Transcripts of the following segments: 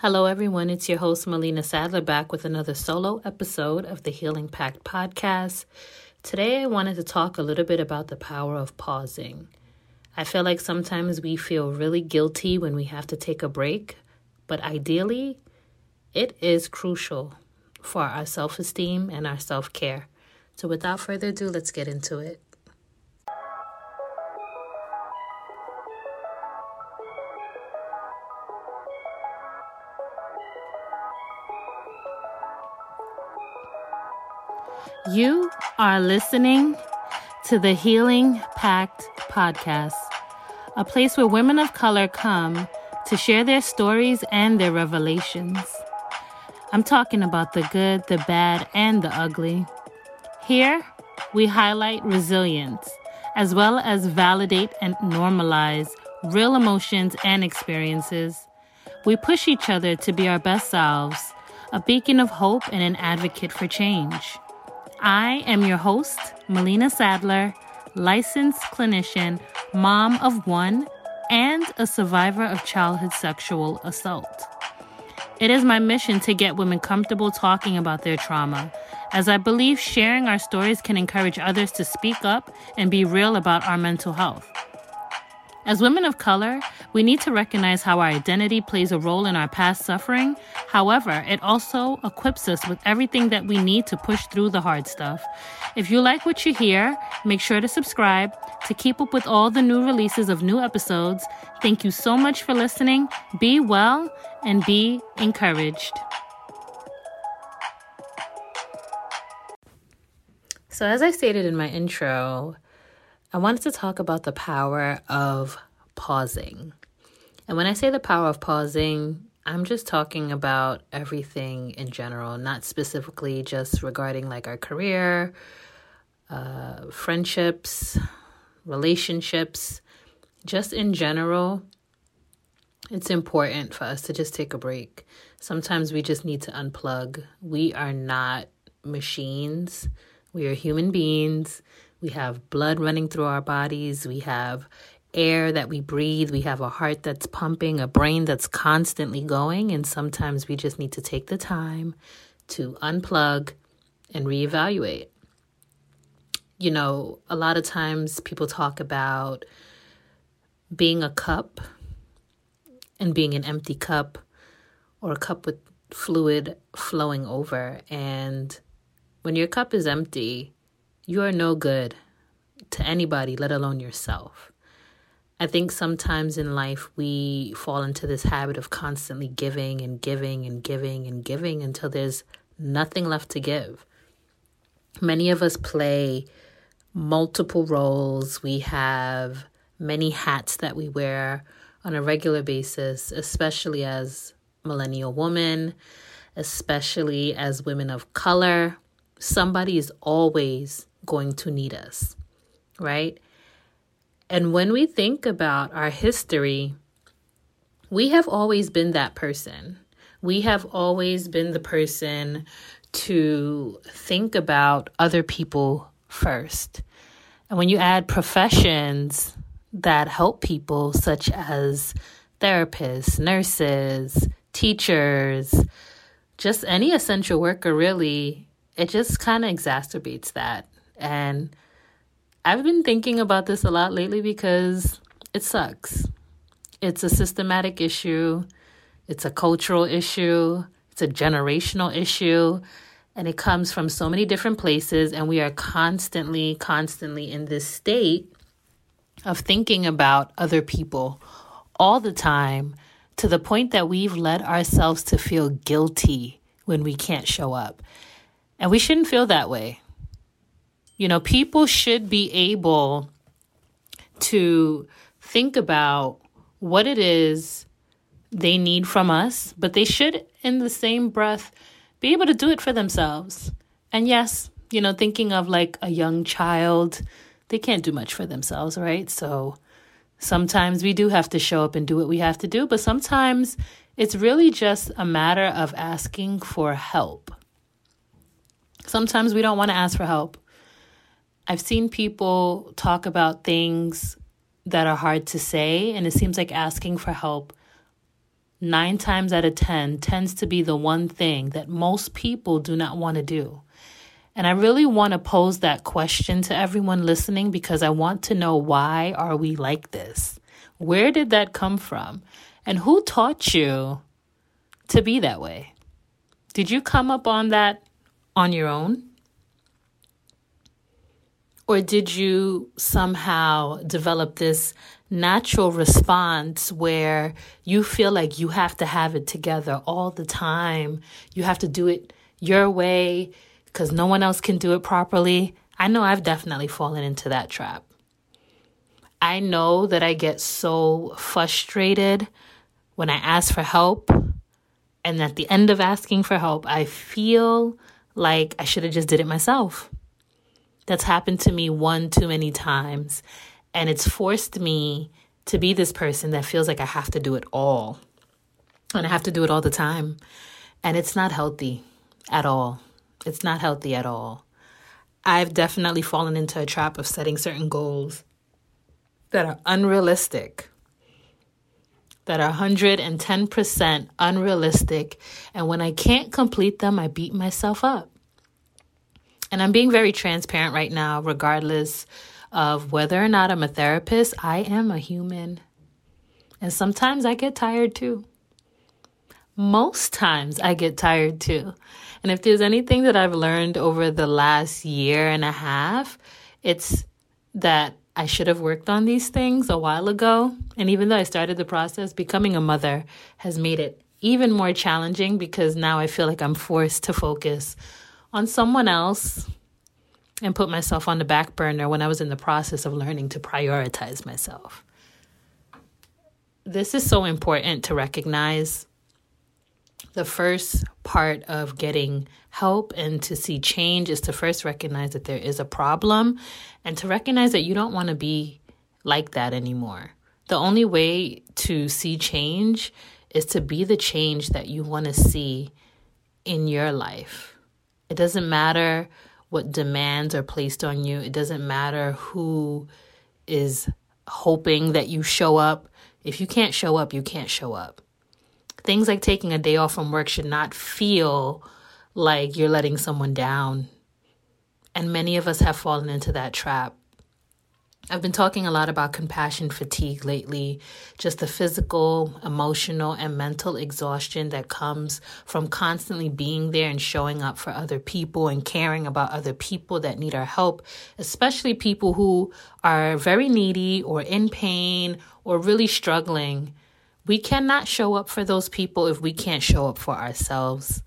Hello, everyone. It's your host, Melena Saddler, back with another solo episode of the Healing Pact podcast. Today, I wanted to talk a little bit about the power of pausing. I feel like sometimes we feel really guilty when we have to take a break, but ideally, it is crucial for our self esteem and our self care. So, without further ado, let's get into it. You are listening to the Healing Pact podcast, a place where women of color come to share their stories and their revelations. I'm talking about the good, the bad, and the ugly. Here, we highlight resilience as well as validate and normalize real emotions and experiences. We push each other to be our best selves, a beacon of hope and an advocate for change. I am your host, Melena Saddler, licensed clinician, mom of one, and a survivor of childhood sexual assault. It is my mission to get women comfortable talking about their trauma, as I believe sharing our stories can encourage others to speak up and be real about our mental health. As women of color, we need to recognize how our identity plays a role in our past suffering. However, it also equips us with everything that we need to push through the hard stuff. If you like what you hear, make sure to subscribe to keep up with all the new releases of new episodes. Thank you so much for listening. Be well and be encouraged. So, as I stated in my intro, I wanted to talk about the power of pausing. And when I say the power of pausing, I'm just talking about everything in general, not specifically just regarding like our career, uh, friendships, relationships, just in general. It's important for us to just take a break. Sometimes we just need to unplug. We are not machines, we are human beings we have blood running through our bodies. We have air that we breathe. We have a heart that's pumping, a brain that's constantly going. And sometimes we just need to take the time to unplug and reevaluate. You know, a lot of times people talk about being a cup and being an empty cup or a cup with fluid flowing over. And when your cup is empty, you are no good to anybody, let alone yourself. I think sometimes in life we fall into this habit of constantly giving and giving and giving and giving until there's nothing left to give. Many of us play multiple roles. We have many hats that we wear on a regular basis, especially as millennial women, especially as women of color. Somebody is always going to need us, right? And when we think about our history, we have always been that person. We have always been the person to think about other people first. And when you add professions that help people, such as therapists, nurses, teachers, just any essential worker, really, it just kind of exacerbates that. And I've been thinking about this a lot lately because it sucks. It's a systematic issue, it's a cultural issue, it's a generational issue, and it comes from so many different places. And we are constantly, constantly in this state of thinking about other people all the time to the point that we've led ourselves to feel guilty when we can't show up. And we shouldn't feel that way. You know, people should be able to think about what it is they need from us, but they should, in the same breath, be able to do it for themselves. And yes, you know, thinking of like a young child, they can't do much for themselves, right? So sometimes we do have to show up and do what we have to do, but sometimes it's really just a matter of asking for help. Sometimes we don't want to ask for help. I've seen people talk about things that are hard to say, and it seems like asking for help nine times out of 10 tends to be the one thing that most people do not want to do. And I really want to pose that question to everyone listening because I want to know why are we like this? Where did that come from? And who taught you to be that way? Did you come up on that on your own? Or did you somehow develop this natural response where you feel like you have to have it together all the time? You have to do it your way because no one else can do it properly. I know I've definitely fallen into that trap. I know that I get so frustrated when I ask for help. And at the end of asking for help, I feel like I should have just did it myself. That's happened to me one too many times. And it's forced me to be this person that feels like I have to do it all. And I have to do it all the time. And it's not healthy at all. It's not healthy at all. I've definitely fallen into a trap of setting certain goals that are unrealistic, that are 110% unrealistic. And when I can't complete them, I beat myself up. And I'm being very transparent right now, regardless of whether or not I'm a therapist, I am a human. And sometimes I get tired too. Most times I get tired too. And if there's anything that I've learned over the last year and a half, it's that I should have worked on these things a while ago. And even though I started the process, becoming a mother has made it even more challenging because now I feel like I'm forced to focus on someone else and put myself on the back burner when I was in the process of learning to prioritize myself. This is so important to recognize the first part of getting help and to see change is to first recognize that there is a problem and to recognize that you don't want to be like that anymore. The only way to see change is to be the change that you want to see in your life. It doesn't matter what demands are placed on you, it doesn't matter who is hoping that you show up. If you can't show up, you can't show up. Things like taking a day off from work should not feel like you're letting someone down. And many of us have fallen into that trap. I've been talking a lot about compassion fatigue lately, just the physical, emotional, and mental exhaustion that comes from constantly being there and showing up for other people and caring about other people that need our help, especially people who are very needy or in pain or really struggling. We cannot show up for those people if we can't show up for ourselves.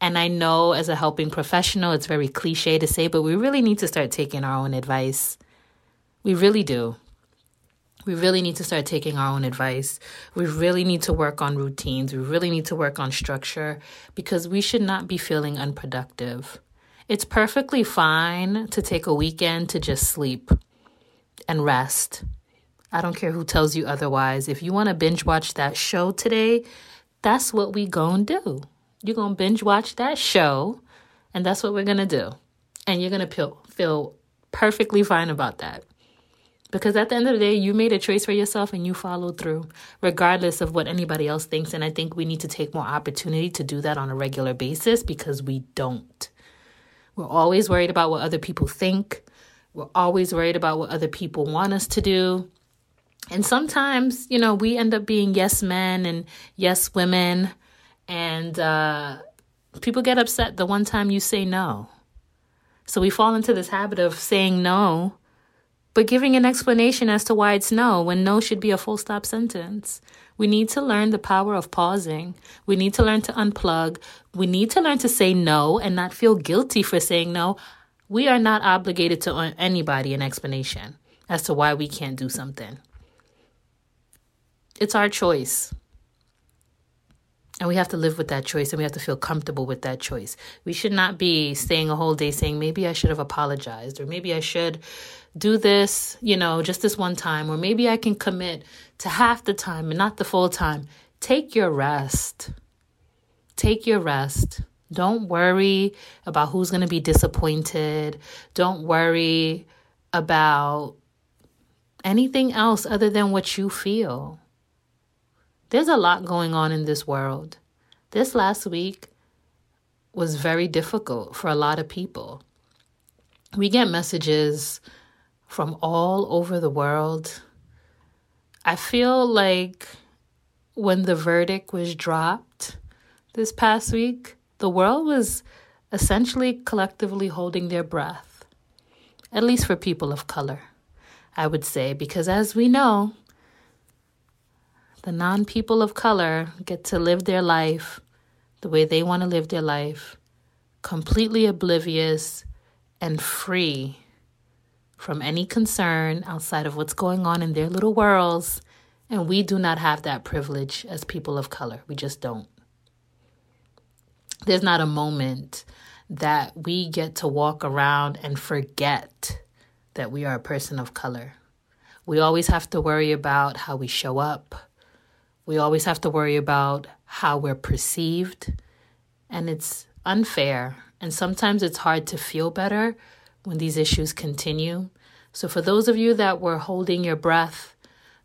And I know as a helping professional, it's very cliche to say, but we really need to start taking our own advice. We really do. We really need to start taking our own advice. We really need to work on routines. We really need to work on structure because we should not be feeling unproductive. It's perfectly fine to take a weekend to just sleep and rest I don't care who tells you otherwise. If you want to binge watch that show today, that's what we going to do. You're going to binge watch that show, and that's what we're going to do. And you're going to feel, feel perfectly fine about that. Because at the end of the day, you made a choice for yourself and you followed through, regardless of what anybody else thinks. And I think we need to take more opportunity to do that on a regular basis because we don't. We're always worried about what other people think. We're always worried about what other people want us to do. And sometimes, you know, we end up being yes men and yes women, and uh, people get upset the one time you say no. So we fall into this habit of saying no, but giving an explanation as to why it's no when no should be a full stop sentence. We need to learn the power of pausing. We need to learn to unplug. We need to learn to say no and not feel guilty for saying no. We are not obligated to anybody an explanation as to why we can't do something. It's our choice. And we have to live with that choice and we have to feel comfortable with that choice. We should not be staying a whole day saying, maybe I should have apologized, or maybe I should do this, you know, just this one time, or maybe I can commit to half the time and not the full time. Take your rest. Take your rest. Don't worry about who's going to be disappointed. Don't worry about anything else other than what you feel. There's a lot going on in this world. This last week was very difficult for a lot of people. We get messages from all over the world. I feel like when the verdict was dropped this past week, the world was essentially collectively holding their breath, at least for people of color, I would say, because as we know, the non people of color get to live their life the way they want to live their life, completely oblivious and free from any concern outside of what's going on in their little worlds. And we do not have that privilege as people of color. We just don't. There's not a moment that we get to walk around and forget that we are a person of color. We always have to worry about how we show up. We always have to worry about how we're perceived. And it's unfair. And sometimes it's hard to feel better when these issues continue. So, for those of you that were holding your breath,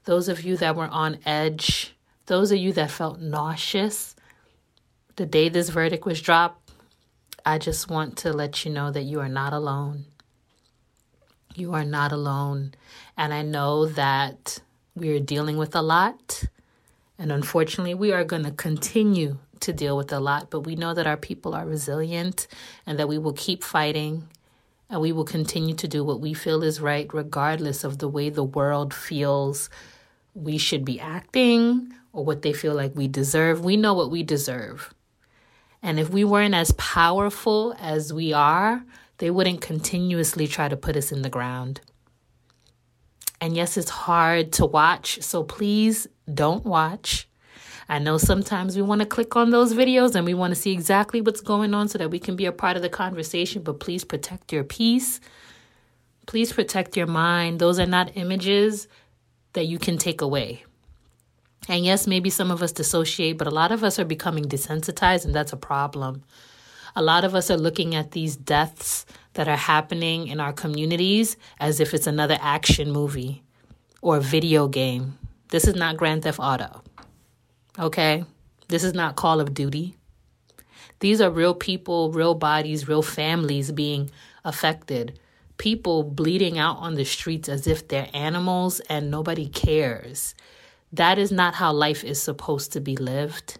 those of you that were on edge, those of you that felt nauseous the day this verdict was dropped, I just want to let you know that you are not alone. You are not alone. And I know that we are dealing with a lot. And unfortunately, we are going to continue to deal with a lot, but we know that our people are resilient and that we will keep fighting and we will continue to do what we feel is right, regardless of the way the world feels we should be acting or what they feel like we deserve. We know what we deserve. And if we weren't as powerful as we are, they wouldn't continuously try to put us in the ground. And yes, it's hard to watch, so please don't watch. I know sometimes we want to click on those videos and we want to see exactly what's going on so that we can be a part of the conversation, but please protect your peace. Please protect your mind. Those are not images that you can take away. And yes, maybe some of us dissociate, but a lot of us are becoming desensitized, and that's a problem. A lot of us are looking at these deaths that are happening in our communities as if it's another action movie or video game. This is not Grand Theft Auto. Okay? This is not Call of Duty. These are real people, real bodies, real families being affected. People bleeding out on the streets as if they're animals and nobody cares. That is not how life is supposed to be lived.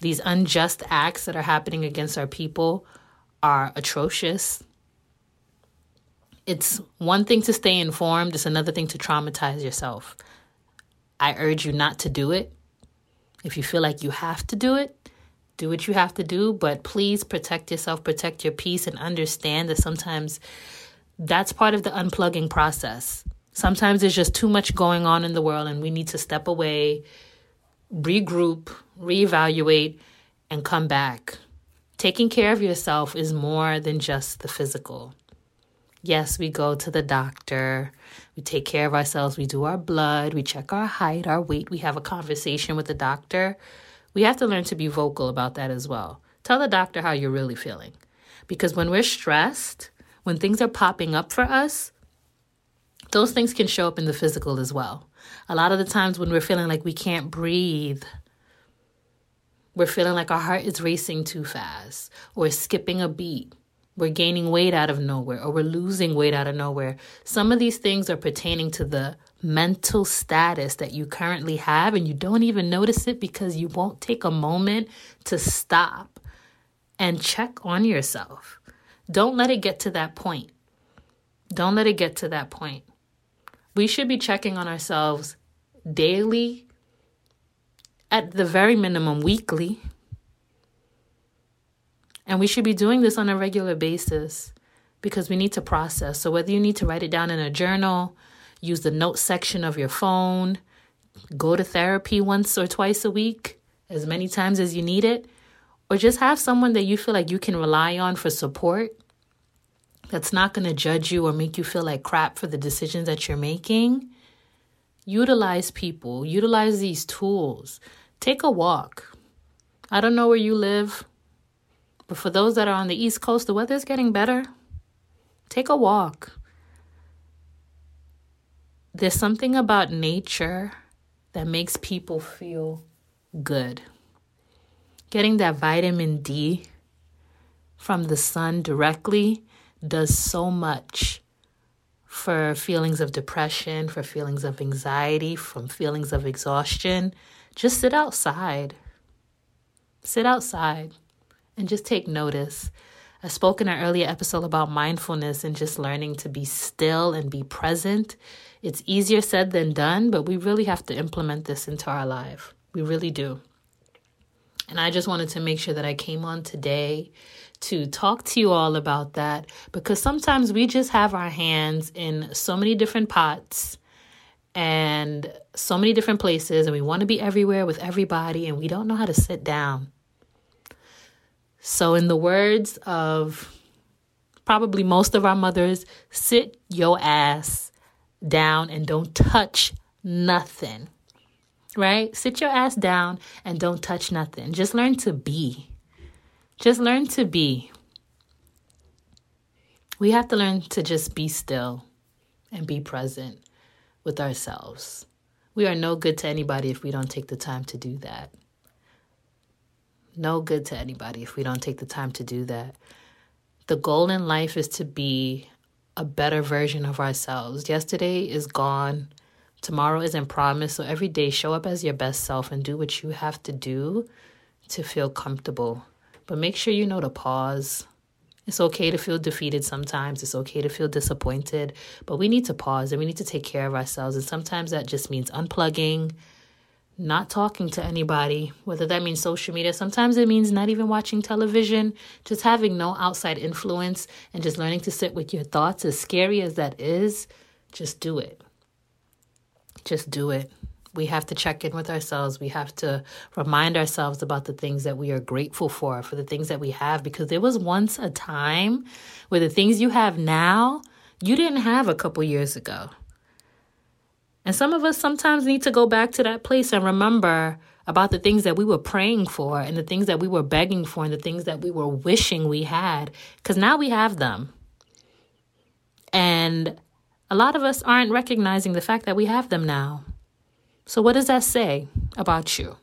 These unjust acts that are happening against our people are atrocious. It's one thing to stay informed, it's another thing to traumatize yourself. I urge you not to do it. If you feel like you have to do it, do what you have to do, but please protect yourself, protect your peace, and understand that sometimes that's part of the unplugging process. Sometimes there's just too much going on in the world, and we need to step away, regroup, reevaluate, and come back. Taking care of yourself is more than just the physical. Yes, we go to the doctor, we take care of ourselves, we do our blood, we check our height, our weight, we have a conversation with the doctor. We have to learn to be vocal about that as well. Tell the doctor how you're really feeling. Because when we're stressed, when things are popping up for us, those things can show up in the physical as well. A lot of the times when we're feeling like we can't breathe, we're feeling like our heart is racing too fast, or skipping a beat, we're gaining weight out of nowhere, or we're losing weight out of nowhere. Some of these things are pertaining to the mental status that you currently have, and you don't even notice it because you won't take a moment to stop and check on yourself. Don't let it get to that point. Don't let it get to that point. We should be checking on ourselves daily, at the very minimum, weekly. And we should be doing this on a regular basis because we need to process. So, whether you need to write it down in a journal, use the notes section of your phone, go to therapy once or twice a week, as many times as you need it, or just have someone that you feel like you can rely on for support that's not going to judge you or make you feel like crap for the decisions that you're making, utilize people, utilize these tools. Take a walk. I don't know where you live, but for those that are on the East Coast, the weather's getting better. Take a walk. There's something about nature that makes people feel good. Getting that vitamin D from the sun directly does so much for feelings of depression, for feelings of anxiety, from feelings of exhaustion. Just sit outside. Sit outside and just take notice. I spoke in an earlier episode about mindfulness and just learning to be still and be present. It's easier said than done, but we really have to implement this into our life. We really do. And I just wanted to make sure that I came on today to talk to you all about that because sometimes we just have our hands in so many different pots and so many different places, and we want to be everywhere with everybody, and we don't know how to sit down. So, in the words of probably most of our mothers, sit your ass down and don't touch nothing right? Sit your ass down and don't touch nothing. Just learn to be. Just learn to be. We have to learn to just be still and be present with ourselves. We are no good to anybody if we don't take the time to do that. No good to anybody if we don't take the time to do that. The goal in life is to be a better version of ourselves. Yesterday is gone. Tomorrow isn't promised, so every day show up as your best self and do what you have to do to feel comfortable. But make sure you know to pause. It's okay to feel defeated sometimes. It's okay to feel disappointed, but we need to pause and we need to take care of ourselves. And sometimes that just means unplugging, not talking to anybody, whether that means social media. Sometimes it means not even watching television, just having no outside influence and just learning to sit with your thoughts. As scary as that is, just do it. Just do it. We have to check in with ourselves. We have to remind ourselves about the things that we are grateful for, for the things that we have, because there was once a time where the things you have now, you didn't have a couple years ago. And some of us sometimes need to go back to that place and remember about the things that we were praying for and the things that we were begging for and the things that we were wishing we had, because now we have them. And a lot of us aren't recognizing the fact that we have them now. So, what does that say about you?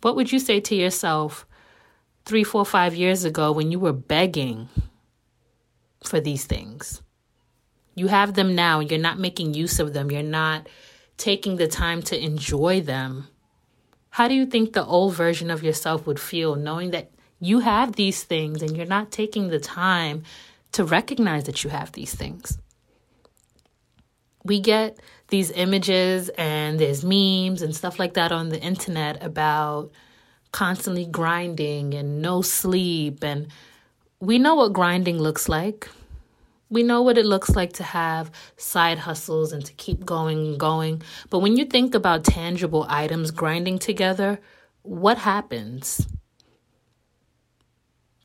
What would you say to yourself three, four, five years ago when you were begging for these things? You have them now, you're not making use of them. You're not taking the time to enjoy them. How do you think the old version of yourself would feel knowing that you have these things and you're not taking the time to recognize that you have these things? we get these images and there's memes and stuff like that on the internet about constantly grinding and no sleep and we know what grinding looks like. We know what it looks like to have side hustles and to keep going and going. But when you think about tangible items grinding together, what happens?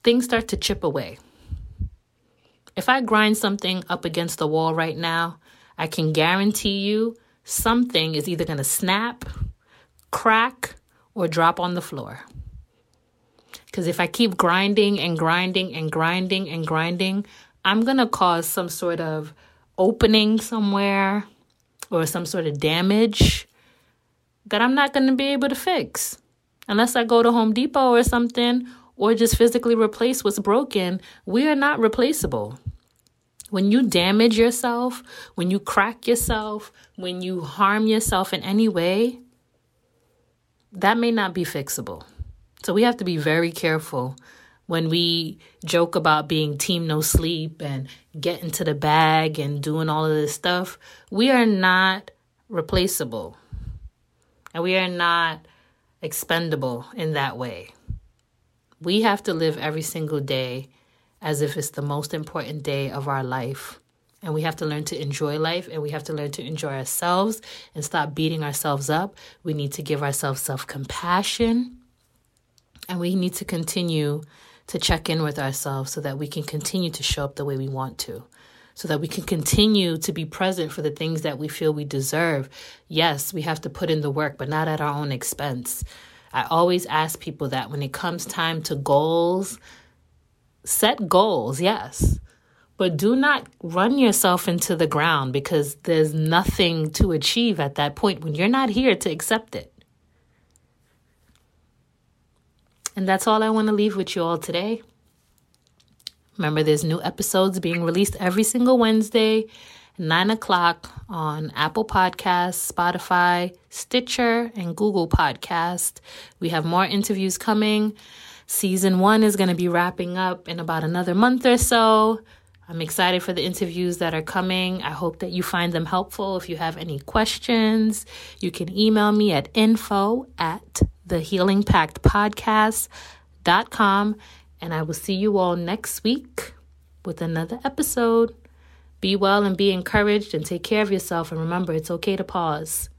Things start to chip away. If I grind something up against the wall right now, I can guarantee you something is either going to snap, crack, or drop on the floor. Because if I keep grinding and grinding and grinding and grinding, I'm going to cause some sort of opening somewhere or some sort of damage that I'm not going to be able to fix. Unless I go to Home Depot or something or just physically replace what's broken, we are not replaceable. When you damage yourself, when you crack yourself, when you harm yourself in any way, that may not be fixable. So we have to be very careful when we joke about being team no sleep and getting to the bag and doing all of this stuff. We are not replaceable. And we are not expendable in that way. We have to live every single day as if it's the most important day of our life. And we have to learn to enjoy life and we have to learn to enjoy ourselves and stop beating ourselves up. We need to give ourselves self compassion and we need to continue to check in with ourselves so that we can continue to show up the way we want to. So that we can continue to be present for the things that we feel we deserve. Yes, we have to put in the work, but not at our own expense. I always ask people that when it comes time to goals, set goals, yes, But do not run yourself into the ground because there's nothing to achieve at that point when you're not here to accept it. And that's all I want to leave with you all today. Remember, there's new episodes being released every single Wednesday, 9 o'clock on Apple Podcasts, Spotify, Stitcher, and Google Podcast. We have more interviews coming. Season one is going to be wrapping up in about another month or so. I'm excited for the interviews that are coming. I hope that you find them helpful. If you have any questions, you can email me at info at thehealingpactpodcast.com. And I will see you all next week with another episode. Be well and be encouraged and take care of yourself. And remember, it's okay to pause.